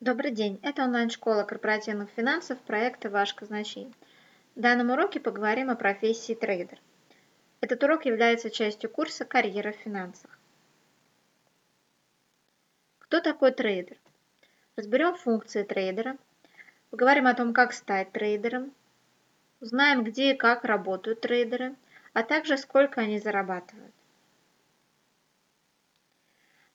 Добрый день, это онлайн-школа корпоративных финансов проекта «Ваш казначей». В данном уроке поговорим о профессии трейдер. Этот урок является частью курса «Карьера в финансах». Кто такой трейдер? Разберем функции трейдера, поговорим о том, как стать трейдером, узнаем, где и как работают трейдеры, а также сколько они зарабатывают.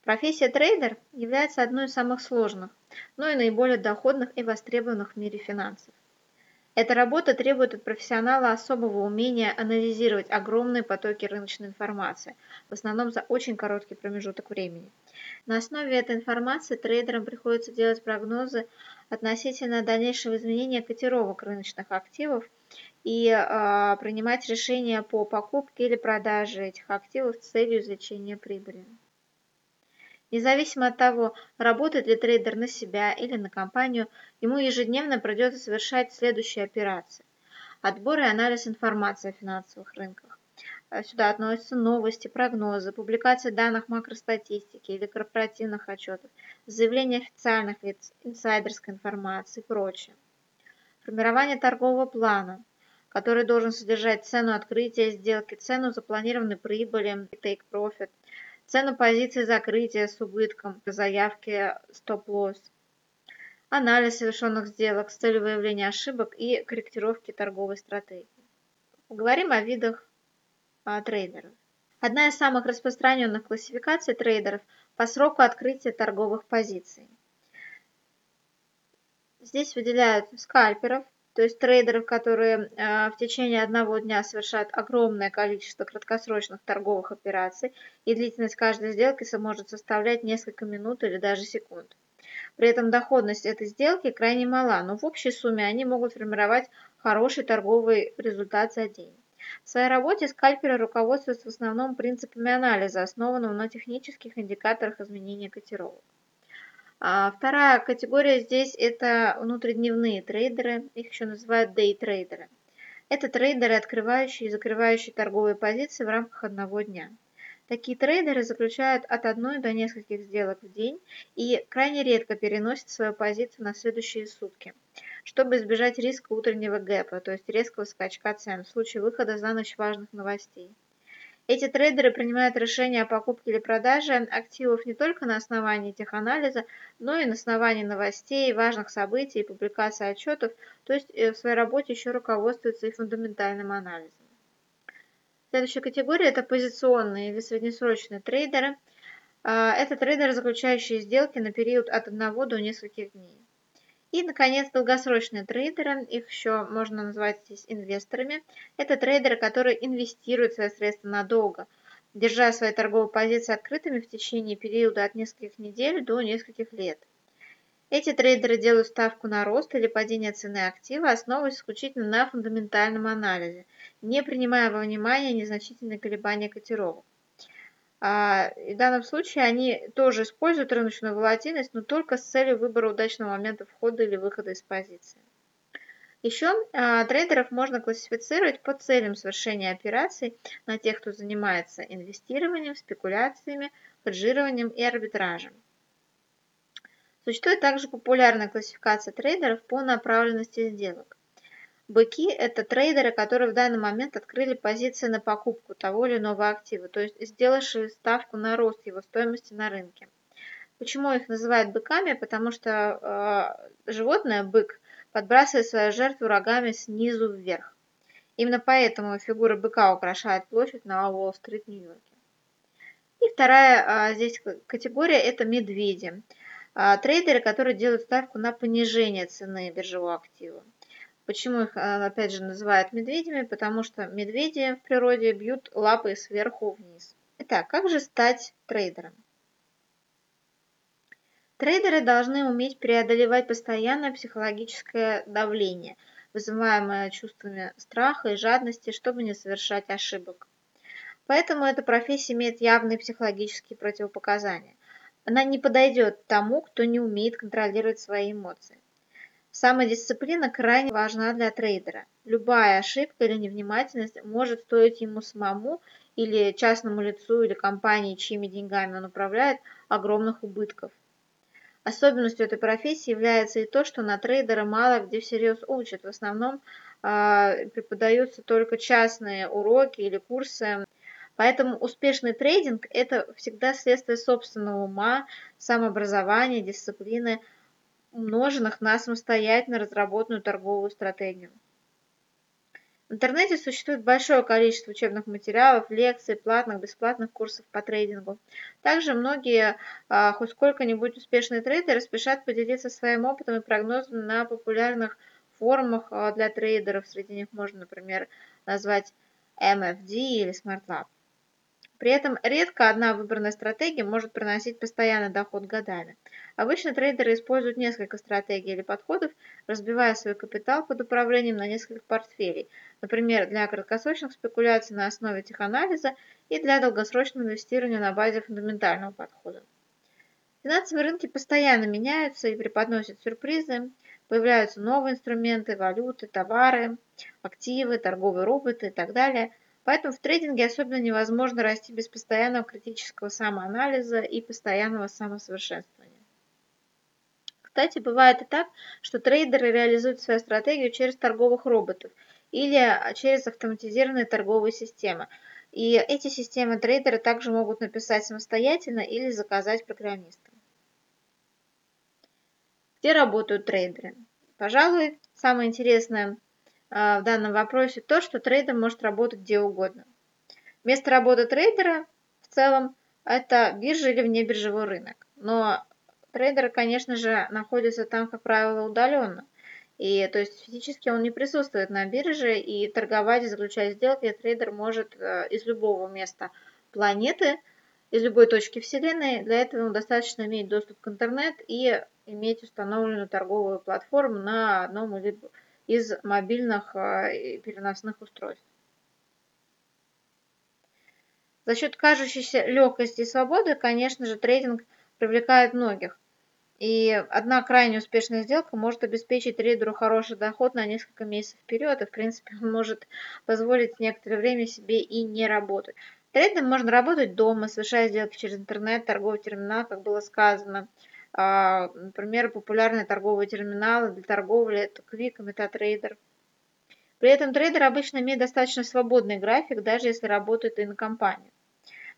Профессия трейдер является одной из самых сложных, но и наиболее доходных и востребованных в мире финансов. Эта работа требует от профессионала особого умения анализировать огромные потоки рыночной информации, в основном за очень короткий промежуток времени. На основе этой информации трейдерам приходится делать прогнозы относительно дальнейшего изменения котировок рыночных активов и э, принимать решения по покупке или продаже этих активов с целью извлечения прибыли. Независимо от того, работает ли трейдер на себя или на компанию, ему ежедневно придется совершать следующие операции. Отбор и анализ информации о финансовых рынках. Э, сюда относятся новости, прогнозы, публикация данных макростатистики или корпоративных отчетов, заявление официальных лиц, инсайдерской информации и прочее. Формирование торгового плана, который должен содержать цену открытия сделки, цену запланированной прибыли, take profit – цену позиции закрытия с убытком заявки стоп-лосс, анализ совершенных сделок с целью выявления ошибок и корректировки торговой стратегии. Поговорим о видах а, трейдеров. Одна из самых распространенных классификаций трейдеров по сроку открытия торговых позиций. Здесь выделяют скальперов, то есть трейдеров, которые э, в течение одного дня совершают огромное количество краткосрочных торговых операций, и длительность каждой сделки может составлять несколько минут или даже секунд. При этом доходность этой сделки крайне мала, но в общей сумме они могут формировать хороший торговый результат за день. В своей работе скальперы руководствуются в основном принципами анализа, основанного на технических индикаторах изменения котировок. А вторая категория здесь это внутридневные трейдеры, их еще называют day-трейдеры. Это трейдеры, открывающие и закрывающие торговые позиции в рамках одного дня. Такие трейдеры заключают от одной до нескольких сделок в день и крайне редко переносят свою позицию на следующие сутки, чтобы избежать риска утреннего гэпа, то есть резкого скачка цен в случае выхода за ночь важных новостей. Эти трейдеры принимают решения о покупке или продаже активов не только на основании теханализа, но и на основании новостей, важных событий и публикаций отчетов, то есть э, в своей работе еще руководствуются и фундаментальным анализом. Следующая категория – это позиционные или среднесрочные трейдеры. А, это трейдеры, заключающие сделки на период от одного до нескольких дней. И, наконец, долгосрочные трейдеры, их еще можно назвать здесь инвесторами. Это трейдеры, которые инвестируют свои средства надолго, держа свои торговые позиции открытыми в течение периода от нескольких недель до нескольких лет. Эти трейдеры делают ставку на рост или падение цены актива, основываясь исключительно на фундаментальном анализе, не принимая во внимание незначительные колебания котировок. А, в данном случае они тоже используют рыночную волатильность, но только с целью выбора удачного момента входа или выхода из позиции. Еще а, трейдеров можно классифицировать по целям совершения операций на тех, кто занимается инвестированием, спекуляциями, хеджированием и арбитражем. Существует также популярная классификация трейдеров по направленности сделок. Быки – это трейдеры, которые в данный момент открыли позиции на покупку того или иного актива, то есть сделавшие ставку на рост его стоимости на рынке. Почему их называют быками? Потому что э, животное, бык, подбрасывает свою жертву рогами снизу вверх. Именно поэтому фигура быка украшает площадь на Уолл-стрит, Нью-Йорке. И вторая э, здесь категория – это медведи. Э, трейдеры, которые делают ставку на понижение цены биржевого актива. Почему их, а, опять же, называют медведями? Потому что медведи в природе бьют лапы сверху вниз. Итак, как же стать трейдером? Трейдеры должны уметь преодолевать постоянное психологическое давление, вызываемое чувствами страха и жадности, чтобы не совершать ошибок. Поэтому эта профессия имеет явные психологические противопоказания. Она не подойдет тому, кто не умеет контролировать свои эмоции. Самодисциплина крайне важна для трейдера. Любая ошибка или невнимательность может стоить ему самому или частному лицу или компании, чьими деньгами он управляет, огромных убытков. Особенностью этой профессии является и то, что на трейдера мало где всерьез учат. В основном э, преподаются только частные уроки или курсы. Поэтому успешный трейдинг – это всегда следствие собственного ума, самообразования, дисциплины, умноженных на самостоятельно разработанную торговую стратегию. В интернете существует большое количество учебных материалов, лекций, платных, бесплатных курсов по трейдингу. Также многие а, хоть сколько-нибудь успешные трейдеры спешат поделиться своим опытом и прогнозами на популярных форумах а, для трейдеров. Среди них можно, например, назвать MFD или SmartLab. При этом редко одна выбранная стратегия может приносить постоянный доход годами. Обычно трейдеры используют несколько стратегий или подходов, разбивая свой капитал под управлением на несколько портфелей, например, для краткосрочных спекуляций на основе теханализа и для долгосрочного инвестирования на базе фундаментального подхода. Финансовые рынки постоянно меняются и преподносят сюрпризы, появляются новые инструменты, валюты, товары, активы, торговые роботы и так далее – Поэтому в трейдинге особенно невозможно расти без постоянного критического самоанализа и постоянного самосовершенствования. Кстати, бывает и так, что трейдеры реализуют свою стратегию через торговых роботов или через автоматизированные торговые системы. И эти системы трейдеры также могут написать самостоятельно или заказать программистам. Где работают трейдеры? Пожалуй, самое интересное а, в данном вопросе то, что трейдер может работать где угодно. Место работы трейдера в целом это биржа или внебиржевой рынок. Но трейдер, конечно же, находится там, как правило, удаленно. И то есть физически он не присутствует на бирже, и торговать и заключать сделки трейдер может э, из любого места планеты, из любой точки Вселенной. Для этого ему достаточно иметь доступ к интернет и иметь установленную торговую платформу на одном из мобильных а, переносных устройств. За счет кажущейся легкости и свободы, конечно же, трейдинг привлекает многих. И одна крайне успешная сделка может обеспечить трейдеру хороший доход на несколько месяцев вперед, и в принципе он может позволить некоторое время себе и не работать. Трейдером можно работать дома, совершая сделки через интернет, торговый терминал, как было сказано, а, например, популярные торговые терминалы для торговли – это Quick MetaTrader. При этом трейдер обычно имеет достаточно свободный график, даже если работает и на компанию.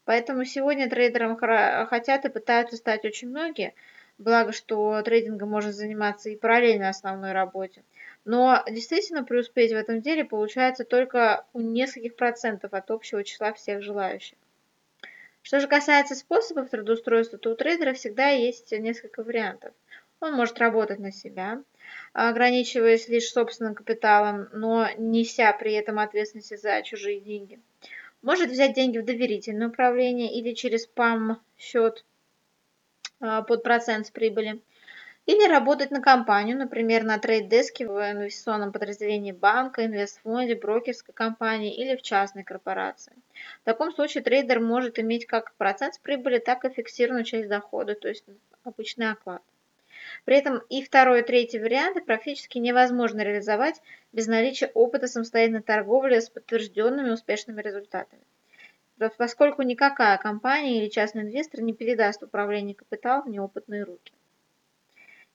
Поэтому сегодня трейдером хотят и пытаются стать очень многие, благо что трейдингом можно заниматься и параллельно основной работе. Но действительно преуспеть в этом деле получается только у нескольких процентов от общего числа всех желающих. Что же касается способов трудоустройства, то у трейдера всегда есть несколько вариантов. Он может работать на себя, ограничиваясь лишь собственным капиталом, но неся при этом ответственность за чужие деньги. Может взять деньги в доверительное управление или через ПАМ-счет под процент с прибыли – или работать на компанию, например, на trade-desk е в инвестиционном подразделении банка, инвестфонде, брокерской компании или в частной корпорации. В таком случае трейдер может иметь как процент с прибыли, так и фиксированную часть дохода, то есть обычный оклад. При этом и второй, и третий варианты практически невозможно реализовать без наличия опыта самостоятельной торговли с подтвержденными успешными результатами. Поскольку никакая компания или частный инвестор не передаст управление капиталом в неопытные руки.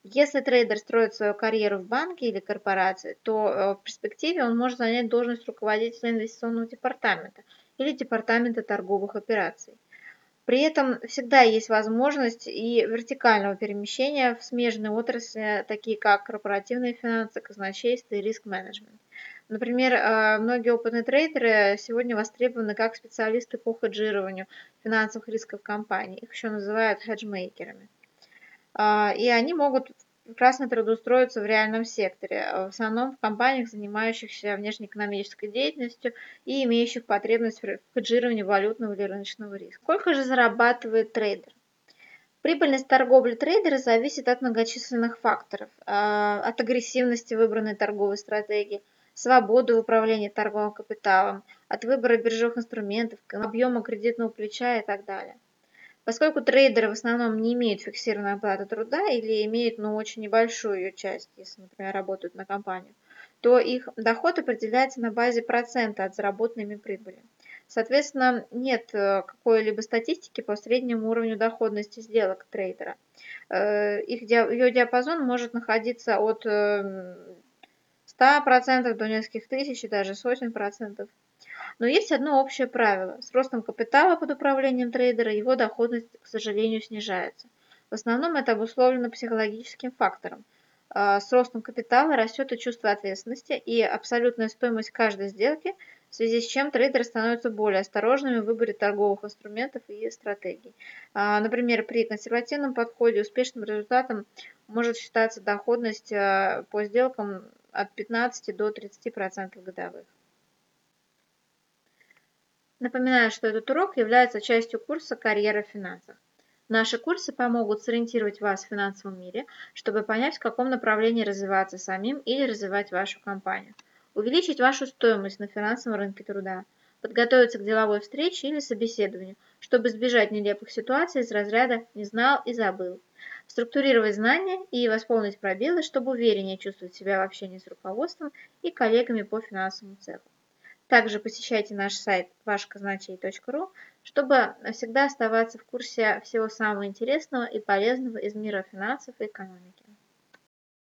Если трейдер строит свою карьеру в банке или корпорации, то э, в перспективе он может занять должность руководителя инвестиционного департамента или департамента торговых операций. При этом всегда есть возможность и вертикального перемещения в смежные отрасли, такие как корпоративные финансы, казначейство и риск-менеджмент. Например, э, многие опытные трейдеры сегодня востребованы как специалисты по хеджированию финансовых рисков компаний. Их еще называют хеджмейкерами. А, и они могут прекрасно трудоустроиться в реальном секторе, а, в основном в компаниях, занимающихся внешнеэкономической деятельностью и имеющих потребность в хеджировании валютного или рыночного риска. Сколько же зарабатывает трейдер? Прибыльность торговли трейдера зависит от многочисленных факторов, а, от агрессивности выбранной торговой стратегии, свободы в управлении торговым капиталом, от выбора биржевых инструментов, объема кредитного плеча и так далее. Поскольку трейдеры в основном не имеют фиксированной оплаты труда или имеют ну, очень небольшую ее часть, если, например, работают на компанию, то их доход определяется на базе процента от заработанной прибыли. Соответственно, нет э, какой-либо статистики по среднему уровню доходности сделок трейдера. Э, их, ее диапазон может находиться от 100% эм, до нескольких тысяч и даже сотен процентов. Но есть одно общее правило. С ростом капитала под управлением трейдера его доходность, к сожалению, снижается. В основном это обусловлено психологическим фактором. Э, с ростом капитала растет и чувство ответственности, и абсолютная стоимость каждой сделки – в связи с чем трейдеры становятся более осторожными в выборе торговых инструментов и стратегий. А, например, при консервативном подходе успешным результатом может считаться доходность а, по сделкам от 15 до 30% годовых. Напоминаю, что этот урок является частью курса «Карьера в финансах». Наши курсы помогут сориентировать вас в финансовом мире, чтобы понять, в каком направлении развиваться самим или развивать вашу компанию – увеличить вашу стоимость на финансовом рынке труда, подготовиться к деловой встрече или собеседованию, чтобы избежать нелепых ситуаций из разряда «не знал и забыл», структурировать знания и восполнить пробелы, чтобы увереннее чувствовать себя в общении с руководством и коллегами по финансовому цеху. Также посещайте наш сайт вашказначей.ру, чтобы всегда оставаться в курсе всего самого интересного и полезного из мира финансов и экономики.